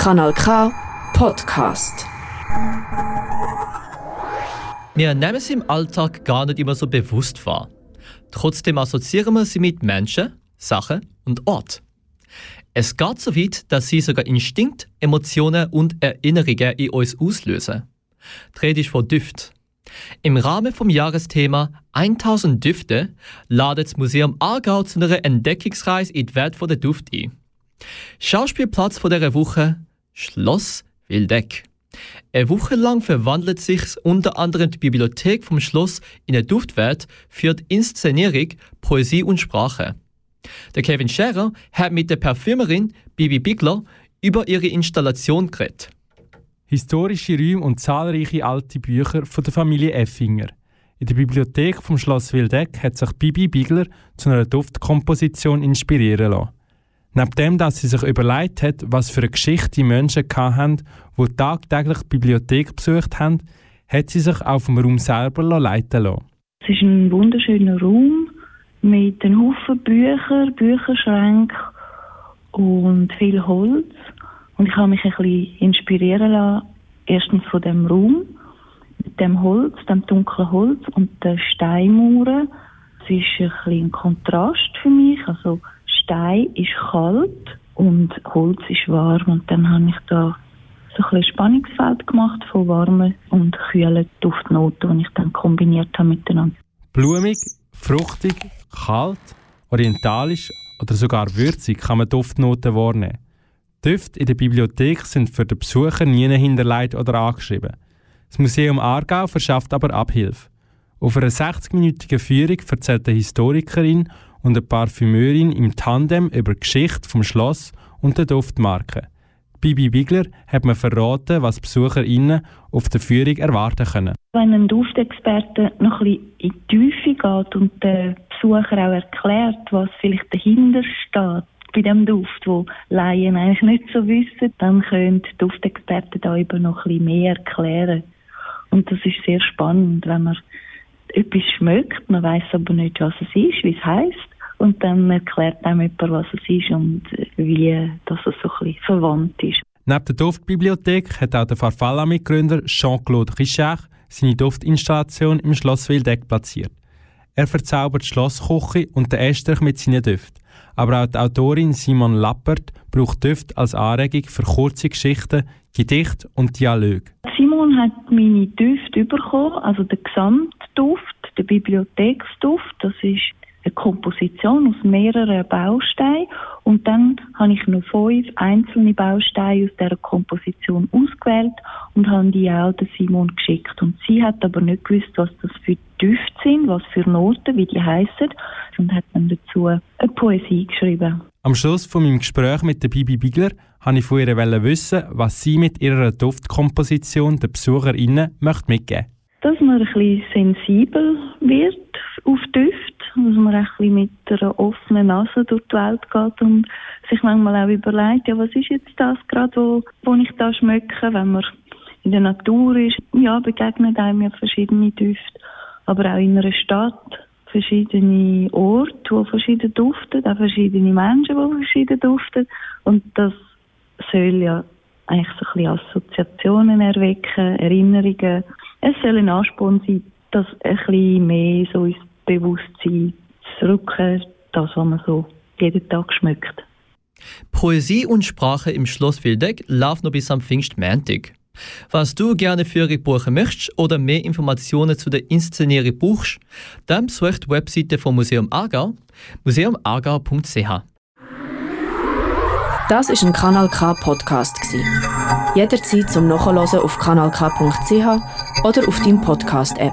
Kanal K Podcast. Wir nehmen sie im Alltag gar nicht immer so bewusst wahr. Trotzdem assoziieren wir sie mit Menschen, Sachen und Ort. Es geht so weit, dass sie sogar Instinkt, Emotionen und Erinnerungen in uns auslösen. Rede ist von Düft. Im Rahmen vom Jahresthema 1000 Düfte ladet das Museum Aargau zu einer Entdeckungsreise in die Welt der Duft ein. Schauspielplatz von dieser Woche Schloss Wildeck. Eine Woche lang verwandelt sich unter anderem die Bibliothek vom Schloss in eine Duftwelt für die Inszenierung, Poesie und Sprache. Der Kevin Scherer hat mit der Parfümerin Bibi Bigler über ihre Installation geredet. Historische Räume und zahlreiche alte Bücher von der Familie Effinger. In der Bibliothek vom Schloss Wildeck hat sich Bibi Bigler zu einer Duftkomposition inspirieren lassen. Neben dem, dass sie sich überlegt hat, was für eine Geschichte die Menschen hatten, die tagtäglich die Bibliothek besucht haben, hat sie sich auf dem Raum selber leiten lassen. Es ist ein wunderschöner Raum mit einem Haufen Bücher, Bücherschränken und viel Holz. Und ich habe mich ein bisschen inspirieren lassen, erstens von dem Raum, mit dem Holz, dem dunklen Holz und den Steinmauern. Es ist ein bisschen ein Kontrast für mich. Also Stein ist kalt und Holz ist warm. Und dann habe ich da so ein Spannungsfeld gemacht von warmen und kühlen Duftnoten, die ich dann kombiniert habe miteinander. Blumig, fruchtig, kalt, orientalisch oder sogar würzig kann man Duftnoten wahrnehmen. Düfte in der Bibliothek sind für den Besucher nie hinterlegt oder angeschrieben. Das Museum Aargau verschafft aber Abhilfe. Auf einer 60-minütigen Führung erzählt eine Historikerin und eine Parfümeurin im Tandem über die Geschichte vom Schloss und der Duftmarke. Bibi Bigler hat mir verraten, was BesucherInnen auf der Führung erwarten können. Wenn ein Duftexperte noch ein bisschen in die Tiefe geht und den Besucher auch erklärt, was vielleicht dahinter steht, bei dem Duft, wo Laien eigentlich nicht so wissen, dann können die Duftexperten da eben noch ein bisschen mehr erklären. Und das ist sehr spannend, wenn man etwas schmeckt, man weiß aber nicht, was es ist, wie es heißt und dann erklärt einem jemand, was es ist und wie das so ein bisschen verwandt ist. Neben der Duftbibliothek hat auch der Farfalla-Mitgründer Jean-Claude Richard seine Duftinstallation im Schloss Wildeck platziert. Er verzaubert die Schlossküche und den Estrich mit seinen Düften. Aber auch die Autorin Simon Lappert braucht Düfte als Anregung für kurze Geschichten, Gedichte und Dialoge. Simon hat meine Düfte bekommen, also den Gesamtduft, den Bibliotheksduft. Das ist eine Komposition aus mehreren Bausteinen und dann habe ich noch fünf einzelne Bausteine aus dieser Komposition ausgewählt und habe die auch der Simon geschickt. Und sie hat aber nicht gewusst, was das für Düfte sind, was für Noten, wie die heißen und hat dann dazu eine Poesie geschrieben. Am Schluss von meinem Gespräch mit der Bibi Bigler wollte ich von ihr wissen, was sie mit ihrer Duftkomposition den BesucherInnen möchte mitgeben möchte. Dass man ein bisschen sensibel wird auf Düfte dass man ein mit einer offenen Nase durch die Welt geht und sich manchmal auch überlegt, ja, was ist jetzt das gerade, wo, wo ich da schmecke, wenn man in der Natur ist. Ja, begegnen einem ja verschiedene Düfte, aber auch in einer Stadt verschiedene Orte, wo verschieden duften, auch verschiedene Menschen, die verschieden duften und das soll ja eigentlich so ein bisschen Assoziationen erwecken, Erinnerungen. Es soll ein Ansporn sein, das ein bisschen mehr so ins Bewusstsein zu rücken, das, was man so jeden Tag schmeckt. Poesie und Sprache im Schloss Wildeck läuft noch bis am Pfingstmontag. Was du gerne für ihre buchen möchtest oder mehr Informationen zu der Inszenierung buchst, dann besuch die Webseite vom Museum Aargau, museumaargau.ch. Das ist ein Kanal K Podcast Jederzeit zum Nachhören auf kanalk.ch oder auf deinem Podcast App.